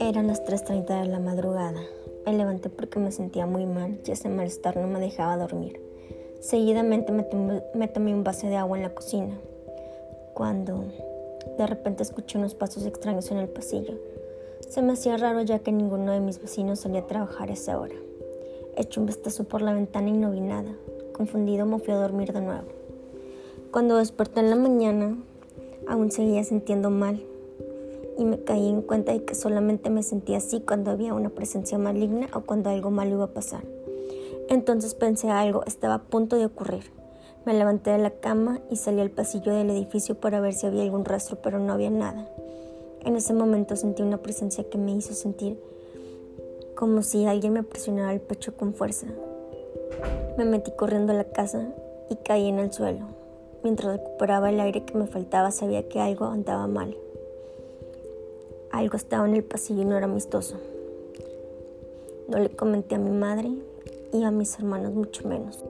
Eran las 3.30 de la madrugada. Me levanté porque me sentía muy mal y ese malestar no me dejaba dormir. Seguidamente me, tomé un vaso de agua en la cocina, cuando de repente escuché unos pasos extraños en el pasillo. Se me hacía raro ya que ninguno de mis vecinos solía trabajar a esa hora. Eché un vistazo por la ventana y no vi nada. Confundido me fui a dormir de nuevo. Cuando desperté en la mañana, aún seguía sintiendo mal y me caí en cuenta de que solamente me sentía así cuando había una presencia maligna o cuando algo malo iba a pasar. Entonces pensé algo estaba a punto de ocurrir. Me levanté de la cama y salí al pasillo del edificio para ver si había algún rastro, pero no había nada. En ese momento sentí una presencia que me hizo sentir como si alguien me presionara el pecho con fuerza. Me metí corriendo a la casa y caí en el suelo. Mientras recuperaba el aire que me faltaba sabía que algo andaba mal. Algo estaba en el pasillo y no era amistoso. No le comenté a mi madre y a mis hermanos mucho menos.